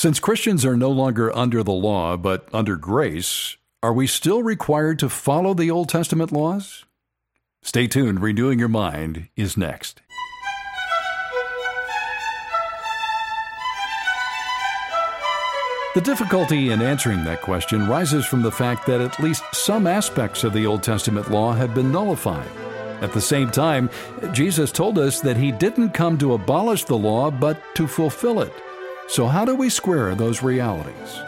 Since Christians are no longer under the law but under grace, are we still required to follow the Old Testament laws? Stay tuned, Renewing Your Mind is next. The difficulty in answering that question rises from the fact that at least some aspects of the Old Testament law have been nullified. At the same time, Jesus told us that he didn't come to abolish the law, but to fulfill it. So, how do we square those realities?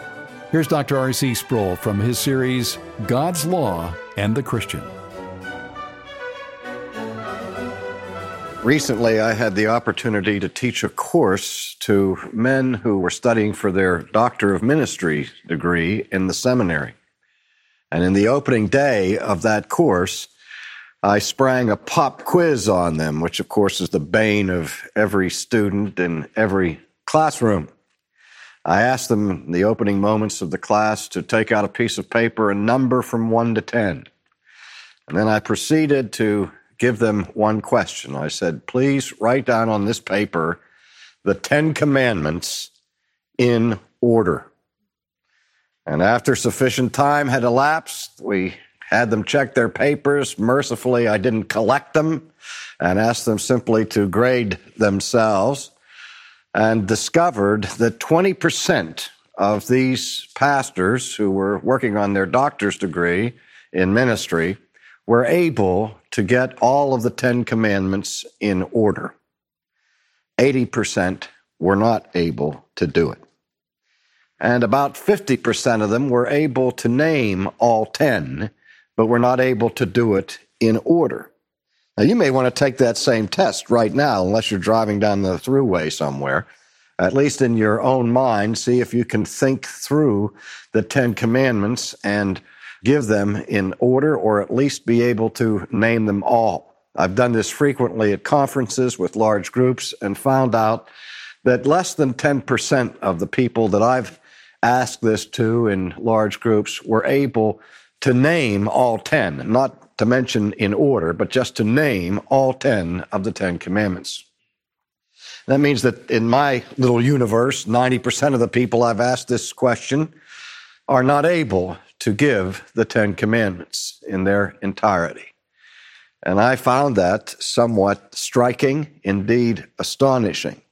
Here's Dr. R.C. Sproul from his series, God's Law and the Christian. Recently, I had the opportunity to teach a course to men who were studying for their Doctor of Ministry degree in the seminary. And in the opening day of that course, I sprang a pop quiz on them, which of course is the bane of every student in every classroom. I asked them in the opening moments of the class to take out a piece of paper and number from 1 to 10. And then I proceeded to give them one question. I said, please write down on this paper the Ten Commandments in order. And after sufficient time had elapsed, we had them check their papers. Mercifully, I didn't collect them and asked them simply to grade themselves and discovered that 20% of these pastors who were working on their doctor's degree in ministry were able to get all of the Ten Commandments in order. 80% were not able to do it. And about 50% of them were able to name all 10, but were not able to do it in order. Now, you may want to take that same test right now, unless you're driving down the thruway somewhere. At least in your own mind, see if you can think through the Ten Commandments and give them in order or at least be able to name them all. I've done this frequently at conferences with large groups and found out that less than 10% of the people that I've asked this to in large groups were able to name all 10, not to mention in order, but just to name all 10 of the 10 commandments. That means that in my little universe, 90% of the people I've asked this question are not able to give the Ten Commandments in their entirety. And I found that somewhat striking, indeed astonishing.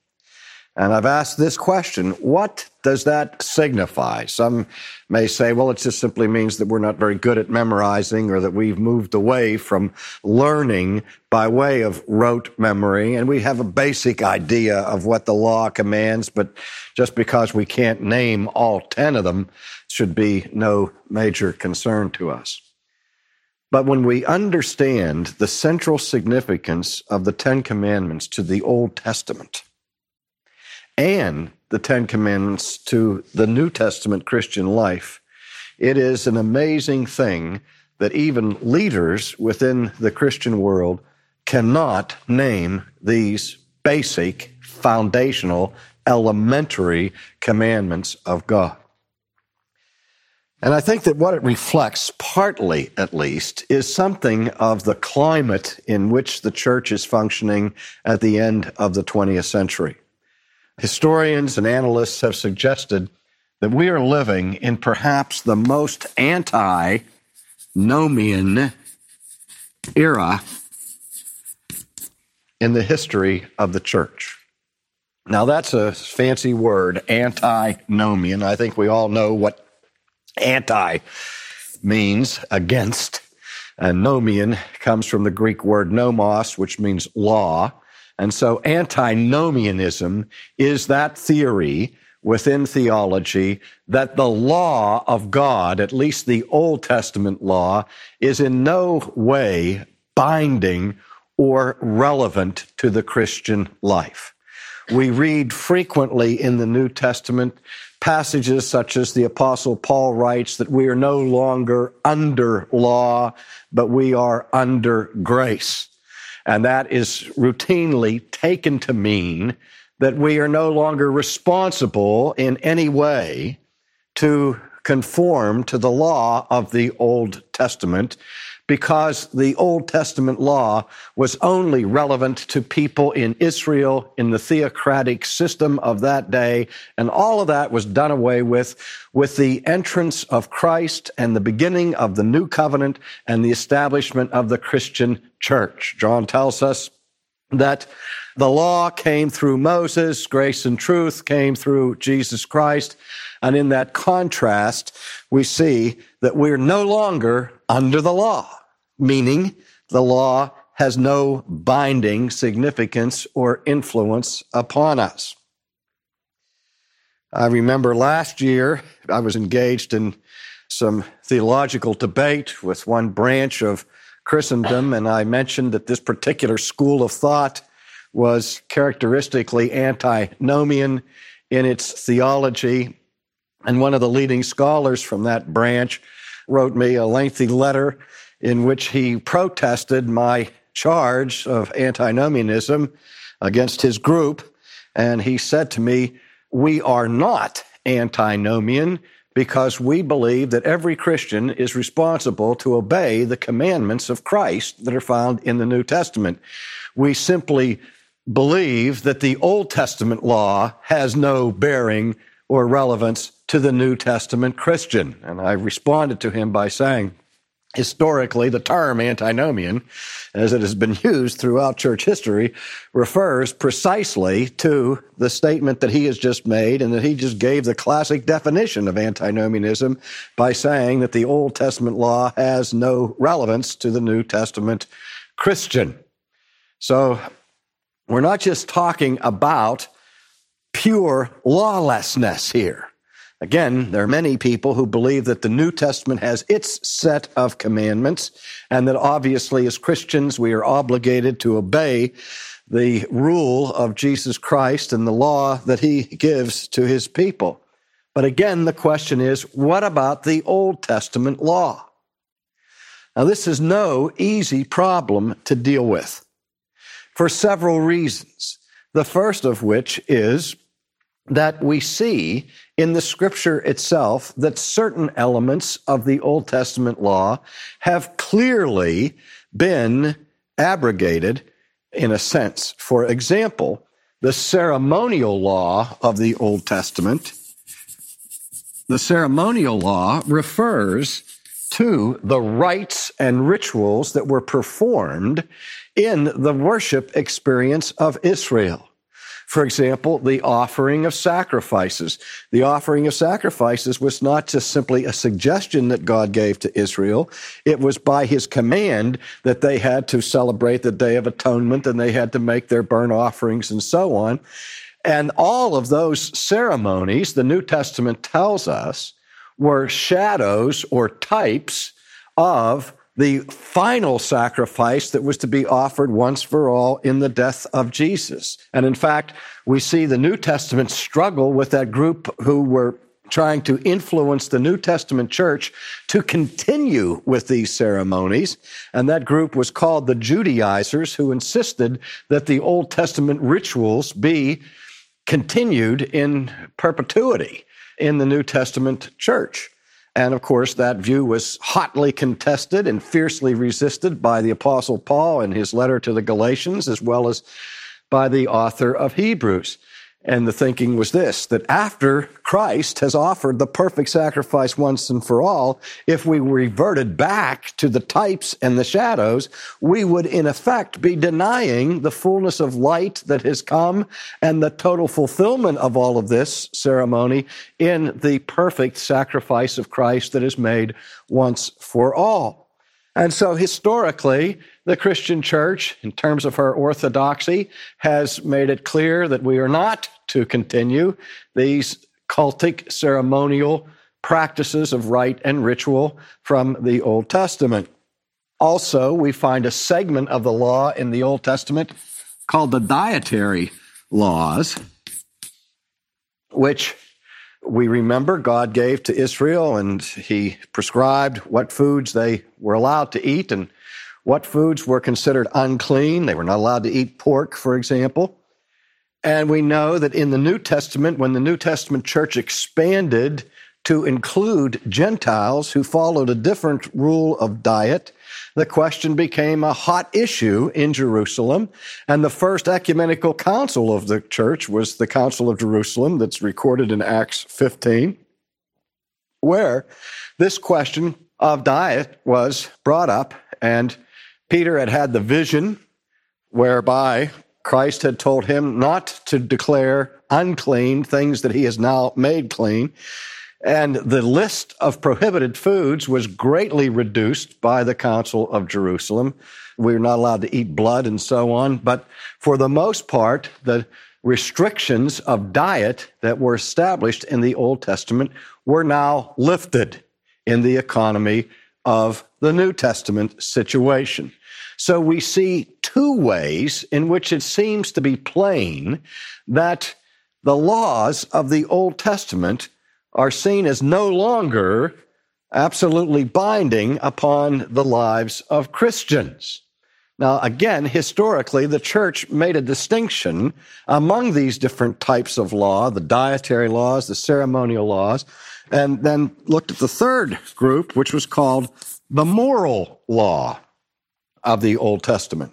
And I've asked this question what does that signify? Some may say, well, it just simply means that we're not very good at memorizing or that we've moved away from learning by way of rote memory. And we have a basic idea of what the law commands, but just because we can't name all 10 of them should be no major concern to us. But when we understand the central significance of the Ten Commandments to the Old Testament, and the Ten Commandments to the New Testament Christian life, it is an amazing thing that even leaders within the Christian world cannot name these basic, foundational, elementary commandments of God. And I think that what it reflects, partly at least, is something of the climate in which the church is functioning at the end of the 20th century. Historians and analysts have suggested that we are living in perhaps the most anti nomian era in the history of the church. Now, that's a fancy word, antinomian. I think we all know what anti means against. And nomian comes from the Greek word nomos, which means law. And so antinomianism is that theory within theology that the law of God, at least the Old Testament law, is in no way binding or relevant to the Christian life. We read frequently in the New Testament passages such as the apostle Paul writes that we are no longer under law, but we are under grace. And that is routinely taken to mean that we are no longer responsible in any way to conform to the law of the Old Testament because the Old Testament law was only relevant to people in Israel in the theocratic system of that day. And all of that was done away with with the entrance of Christ and the beginning of the new covenant and the establishment of the Christian church. John tells us that the law came through Moses, grace and truth came through Jesus Christ. And in that contrast, we see that we're no longer under the law, meaning the law has no binding significance or influence upon us. I remember last year I was engaged in some theological debate with one branch of Christendom, and I mentioned that this particular school of thought was characteristically antinomian in its theology. And one of the leading scholars from that branch wrote me a lengthy letter in which he protested my charge of antinomianism against his group. And he said to me, We are not antinomian because we believe that every Christian is responsible to obey the commandments of Christ that are found in the New Testament. We simply believe that the Old Testament law has no bearing or relevance to the New Testament Christian. And I responded to him by saying, historically, the term antinomian, as it has been used throughout church history, refers precisely to the statement that he has just made and that he just gave the classic definition of antinomianism by saying that the Old Testament law has no relevance to the New Testament Christian. So we're not just talking about pure lawlessness here. Again, there are many people who believe that the New Testament has its set of commandments, and that obviously, as Christians, we are obligated to obey the rule of Jesus Christ and the law that he gives to his people. But again, the question is what about the Old Testament law? Now, this is no easy problem to deal with for several reasons. The first of which is that we see in the scripture itself that certain elements of the Old Testament law have clearly been abrogated in a sense. For example, the ceremonial law of the Old Testament, the ceremonial law refers to the rites and rituals that were performed in the worship experience of Israel. For example, the offering of sacrifices. The offering of sacrifices was not just simply a suggestion that God gave to Israel. It was by his command that they had to celebrate the Day of Atonement and they had to make their burnt offerings and so on. And all of those ceremonies, the New Testament tells us, were shadows or types of the final sacrifice that was to be offered once for all in the death of Jesus. And in fact, we see the New Testament struggle with that group who were trying to influence the New Testament church to continue with these ceremonies. And that group was called the Judaizers, who insisted that the Old Testament rituals be continued in perpetuity in the New Testament church. And of course, that view was hotly contested and fiercely resisted by the Apostle Paul in his letter to the Galatians, as well as by the author of Hebrews. And the thinking was this, that after Christ has offered the perfect sacrifice once and for all, if we reverted back to the types and the shadows, we would in effect be denying the fullness of light that has come and the total fulfillment of all of this ceremony in the perfect sacrifice of Christ that is made once for all. And so historically, the Christian church, in terms of her orthodoxy, has made it clear that we are not to continue these cultic ceremonial practices of rite and ritual from the Old Testament. Also, we find a segment of the law in the Old Testament called the dietary laws, which we remember God gave to Israel and he prescribed what foods they were allowed to eat and what foods were considered unclean. They were not allowed to eat pork, for example. And we know that in the New Testament, when the New Testament church expanded to include Gentiles who followed a different rule of diet, the question became a hot issue in Jerusalem. And the first ecumenical council of the church was the Council of Jerusalem that's recorded in Acts 15, where this question of diet was brought up. And Peter had had the vision whereby Christ had told him not to declare unclean things that he has now made clean. And the list of prohibited foods was greatly reduced by the Council of Jerusalem. We were not allowed to eat blood and so on. But for the most part, the restrictions of diet that were established in the Old Testament were now lifted in the economy of the New Testament situation. So we see two ways in which it seems to be plain that the laws of the Old Testament are seen as no longer absolutely binding upon the lives of Christians. Now, again, historically, the church made a distinction among these different types of law, the dietary laws, the ceremonial laws, and then looked at the third group, which was called the moral law of the Old Testament.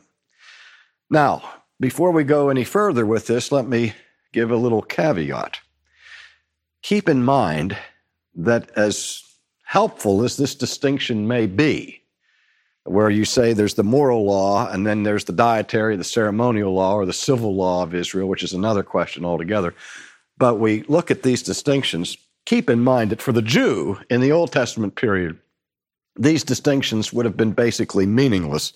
Now, before we go any further with this, let me give a little caveat keep in mind that as helpful as this distinction may be, where you say there's the moral law and then there's the dietary, the ceremonial law, or the civil law of Israel, which is another question altogether. But we look at these distinctions. Keep in mind that for the Jew in the Old Testament period, these distinctions would have been basically meaningless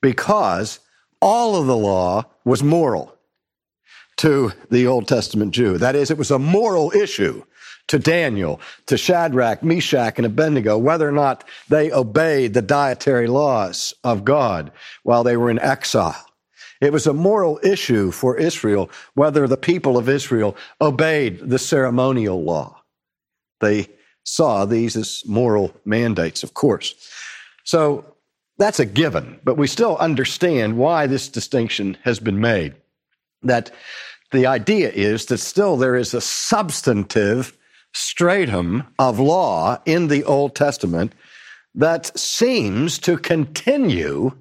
because all of the law was moral to the Old Testament Jew. That is, it was a moral issue to Daniel, to Shadrach, Meshach, and Abednego, whether or not they obeyed the dietary laws of God while they were in exile. It was a moral issue for Israel whether the people of Israel obeyed the ceremonial law. They saw these as moral mandates, of course. So that's a given, but we still understand why this distinction has been made. That the idea is that still there is a substantive stratum of law in the Old Testament that seems to continue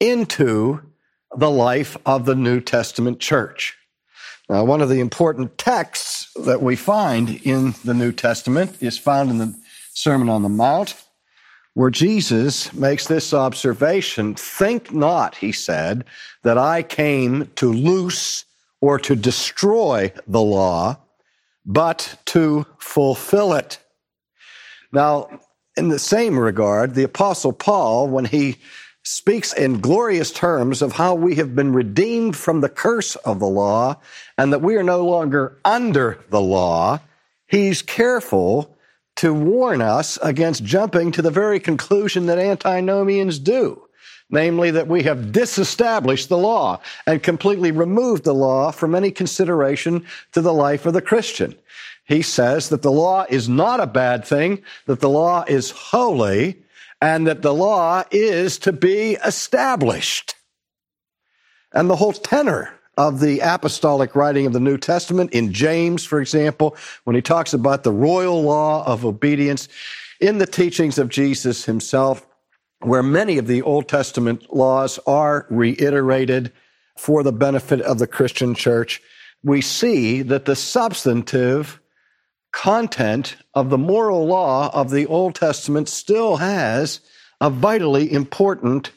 into the life of the New Testament church. Now, one of the important texts that we find in the New Testament is found in the Sermon on the Mount, where Jesus makes this observation Think not, he said, that I came to loose or to destroy the law, but to fulfill it. Now, in the same regard, the Apostle Paul, when he speaks in glorious terms of how we have been redeemed from the curse of the law and that we are no longer under the law, he's careful to warn us against jumping to the very conclusion that antinomians do namely that we have disestablished the law and completely removed the law from any consideration to the life of the Christian. He says that the law is not a bad thing, that the law is holy, and that the law is to be established. And the whole tenor of the apostolic writing of the New Testament in James, for example, when he talks about the royal law of obedience in the teachings of Jesus himself, where many of the Old Testament laws are reiterated for the benefit of the Christian church, we see that the substantive content of the moral law of the Old Testament still has a vitally important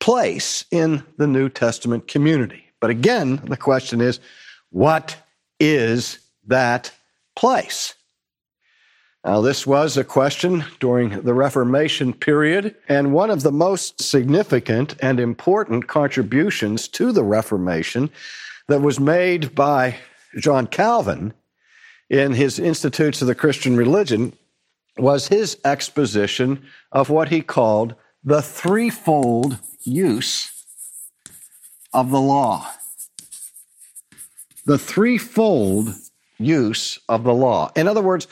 place in the New Testament community. But again, the question is, what is that place? Now, this was a question during the Reformation period, and one of the most significant and important contributions to the Reformation that was made by John Calvin in his Institutes of the Christian Religion was his exposition of what he called the threefold use of the law. The threefold use of the law. In other words,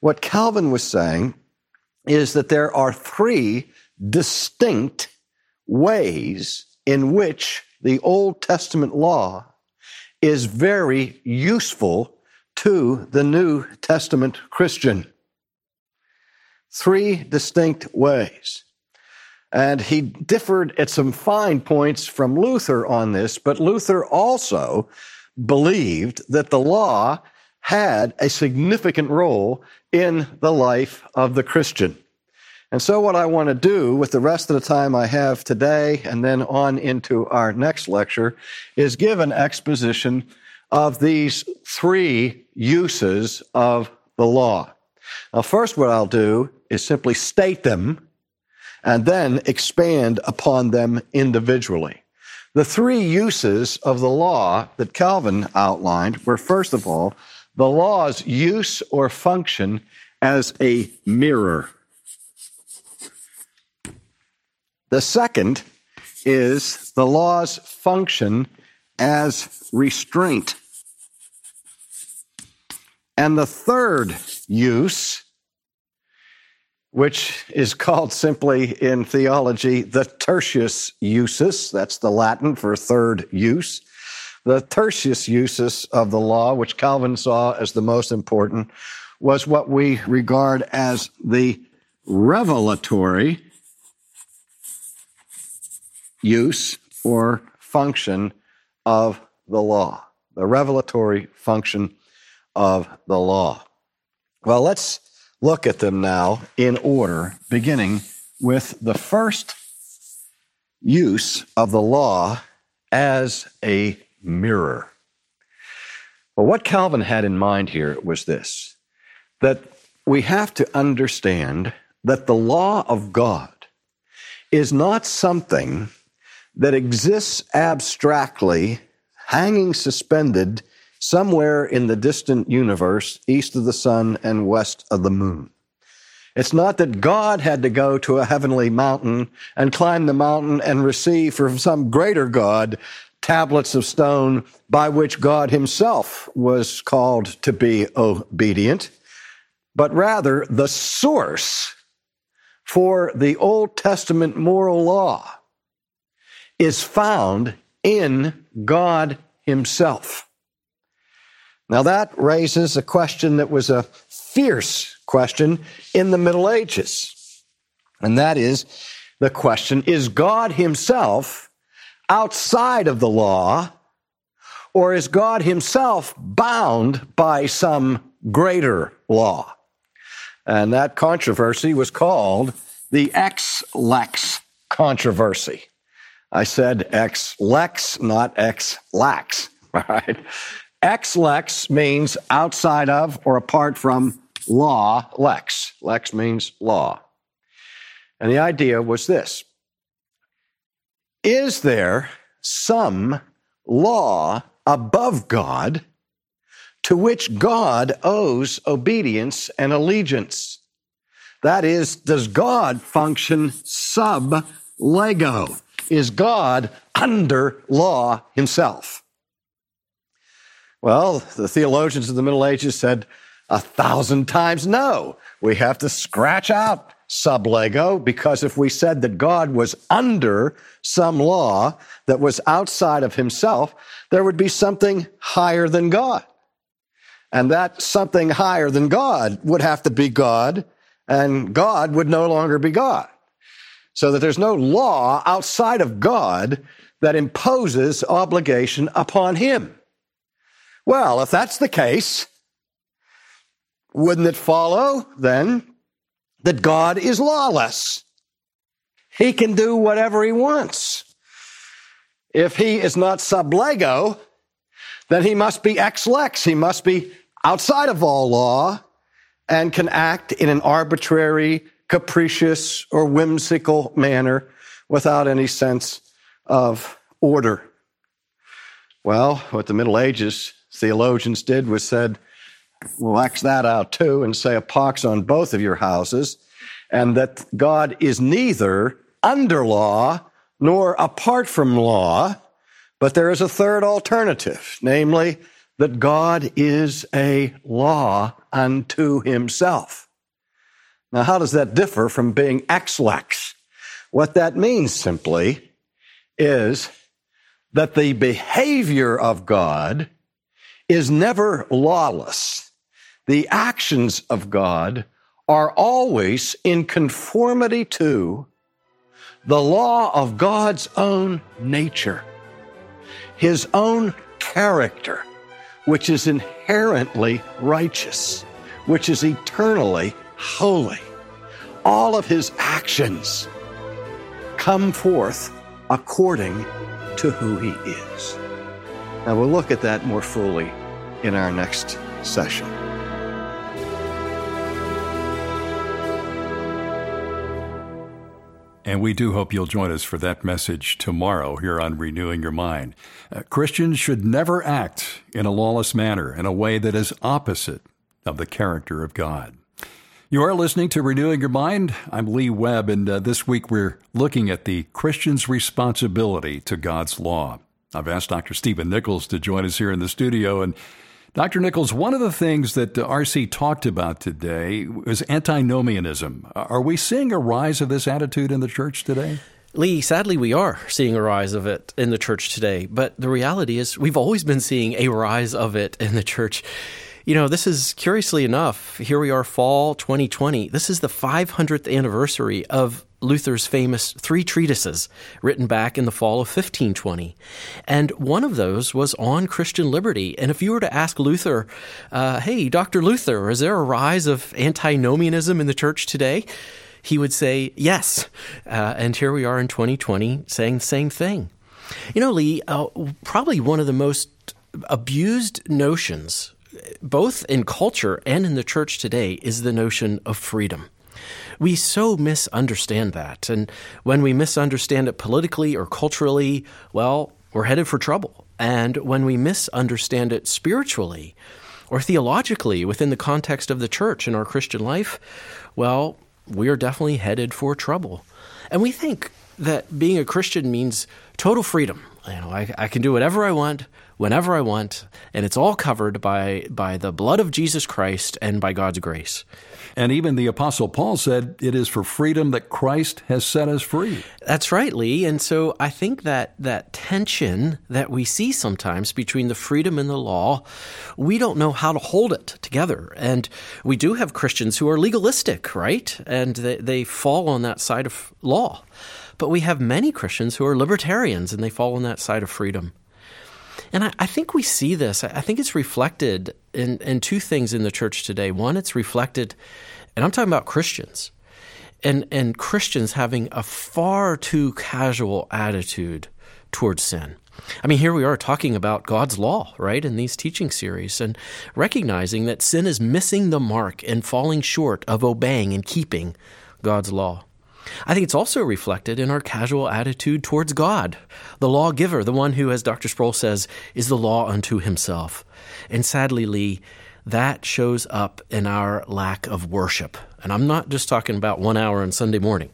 what Calvin was saying is that there are three distinct ways in which the Old Testament law is very useful to the New Testament Christian. three distinct ways. And he differed at some fine points from Luther on this, but Luther also believed that the law had a significant role in the life of the Christian. And so, what I want to do with the rest of the time I have today and then on into our next lecture is give an exposition of these three uses of the law. Now, first, what I'll do is simply state them and then expand upon them individually. The three uses of the law that Calvin outlined were, first of all, the law's use or function as a mirror. The second is the law's function as restraint. And the third use, which is called simply in theology the tertius usus, that's the Latin for third use. The tertius usus of the law, which Calvin saw as the most important, was what we regard as the revelatory use or function of the law, the revelatory function of the law. Well, let's look at them now in order, beginning with the first use of the law as a mirror. Well, what Calvin had in mind here was this that we have to understand that the law of God is not something that exists abstractly, hanging suspended somewhere in the distant universe, east of the sun and west of the moon. It's not that God had to go to a heavenly mountain and climb the mountain and receive from some greater God tablets of stone by which God himself was called to be obedient, but rather the source for the Old Testament moral law is found in God Himself. Now, that raises a question that was a fierce question in the Middle Ages. And that is the question is God Himself outside of the law, or is God Himself bound by some greater law? And that controversy was called the ex lex controversy. I said ex lex, not ex lax, right? Ex lex means outside of or apart from law, lex. Lex means law. And the idea was this Is there some law above God to which God owes obedience and allegiance? That is, does God function sub lege? is God under law himself? Well, the theologians of the Middle Ages said a thousand times no. We have to scratch out sub lege because if we said that God was under some law that was outside of himself, there would be something higher than God. And that something higher than God would have to be God, and God would no longer be God so that there's no law outside of God that imposes obligation upon him. Well, if that's the case, wouldn't it follow then that God is lawless? He can do whatever he wants. If he is not sub lege, then he must be ex lex. He must be outside of all law and can act in an arbitrary, capricious or whimsical manner without any sense of order. Well, what the Middle Ages theologians did was said, we'll X that out too and say a pox on both of your houses, and that God is neither under law nor apart from law, but there is a third alternative, namely that God is a law unto himself. Now, how does that differ from being ex lex? What that means simply is that the behavior of God is never lawless. The actions of God are always in conformity to the law of God's own nature, His own character, which is inherently righteous, which is eternally holy. All of His actions come forth according to who He is. Now we'll look at that more fully in our next session. And we do hope you'll join us for that message tomorrow here on Renewing Your Mind. Uh, Christians should never act in a lawless manner, in a way that is opposite of the character of God. You are listening to Renewing Your Mind. I'm Lee Webb, and uh, this week we're looking at the Christian's responsibility to God's law. I've asked Dr. Stephen Nichols to join us here in the studio, and Dr. Nichols, one of the things that uh, RC talked about today was antinomianism. Are we seeing a rise of this attitude in the church today? Lee, sadly, we are seeing a rise of it in the church today. But the reality is, we've always been seeing a rise of it in the church. You know, this is curiously enough, here we are, fall 2020. This is the 500th anniversary of Luther's famous three treatises written back in the fall of 1520. And one of those was on Christian liberty. And if you were to ask Luther, uh, hey, Dr. Luther, is there a rise of antinomianism in the church today? He would say yes. Uh, and here we are in 2020 saying the same thing. You know, Lee, uh, probably one of the most abused notions both in culture and in the church today, is the notion of freedom. We so misunderstand that. And when we misunderstand it politically or culturally, well, we're headed for trouble. And when we misunderstand it spiritually or theologically within the context of the church in our Christian life, well, we are definitely headed for trouble. And we think that being a Christian means total freedom. You know, I, I can do whatever I want, whenever I want, and it's all covered by, by the blood of Jesus Christ and by God's grace. And even the Apostle Paul said it is for freedom that Christ has set us free. That's right, Lee. And so I think that that tension that we see sometimes between the freedom and the law, we don't know how to hold it together. And we do have Christians who are legalistic, right? And they, they fall on that side of law. But we have many Christians who are libertarians and they fall on that side of freedom. And I, I, think we see this. I think it's reflected in, in two things in the church today. One, it's reflected, and I'm talking about Christians, and, and Christians having a far too casual attitude towards sin. I mean, here we are talking about God's law, right, in these teaching series, and recognizing that sin is missing the mark and falling short of obeying and keeping God's law. I think it's also reflected in our casual attitude towards God, the lawgiver, the one who, as Dr. Sproul says, is the law unto himself. And sadly, Lee, that shows up in our lack of worship. And I'm not just talking about one hour on Sunday morning.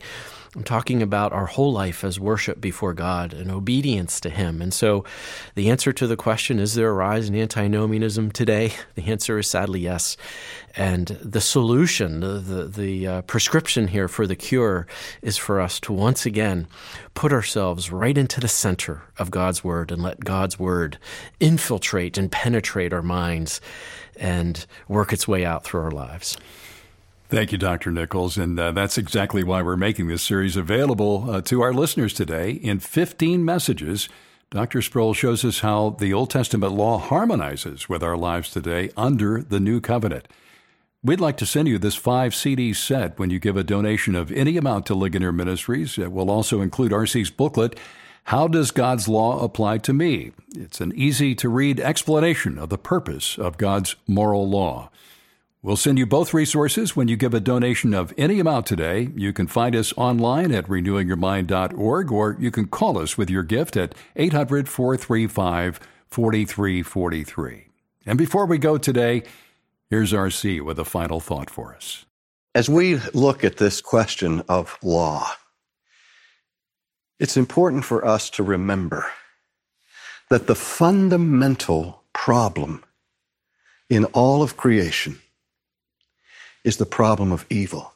I'm talking about our whole life as worship before God and obedience to Him. And so the answer to the question, is there a rise in antinomianism today? The answer is sadly yes. And the solution, the, the, the uh, prescription here for the cure is for us to once again put ourselves right into the center of God's Word and let God's Word infiltrate and penetrate our minds and work its way out through our lives. Thank you, Dr. Nichols. And uh, that's exactly why we're making this series available uh, to our listeners today in 15 messages. Dr. Sproul shows us how the Old Testament law harmonizes with our lives today under the new covenant. We'd like to send you this five CD set when you give a donation of any amount to Ligonier Ministries. It will also include RC's booklet, How Does God's Law Apply to Me? It's an easy to read explanation of the purpose of God's moral law. We'll send you both resources when you give a donation of any amount today. You can find us online at renewingyourmind.org or you can call us with your gift at 800 435 4343. And before we go today, here's RC with a final thought for us. As we look at this question of law, it's important for us to remember that the fundamental problem in all of creation is the problem of evil.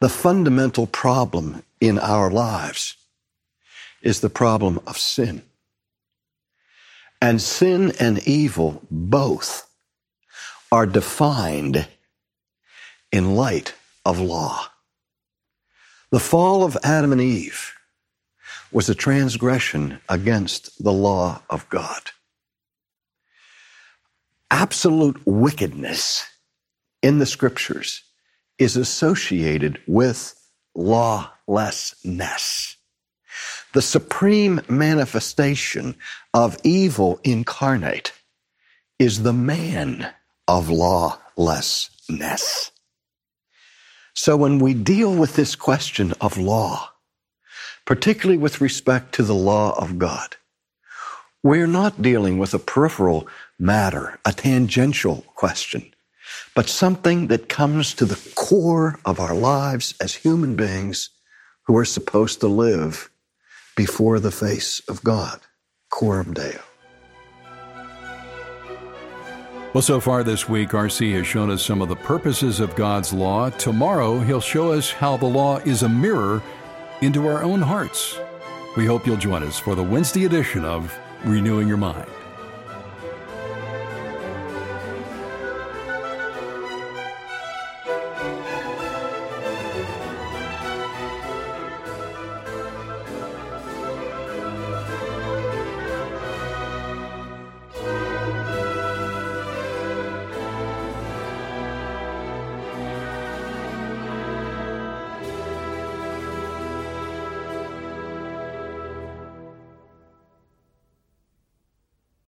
The fundamental problem in our lives is the problem of sin. And sin and evil both are defined in light of law. The fall of Adam and Eve was a transgression against the law of God. Absolute wickedness in the scriptures is associated with lawlessness. The supreme manifestation of evil incarnate is the man of lawlessness. So when we deal with this question of law, particularly with respect to the law of God, we're not dealing with a peripheral matter, a tangential question, but something that comes to the core of our lives as human beings who are supposed to live before the face of God. Coram Deo. Well, so far this week, RC has shown us some of the purposes of God's law. Tomorrow, he'll show us how the law is a mirror into our own hearts. We hope you'll join us for the Wednesday edition of Renewing Your Mind.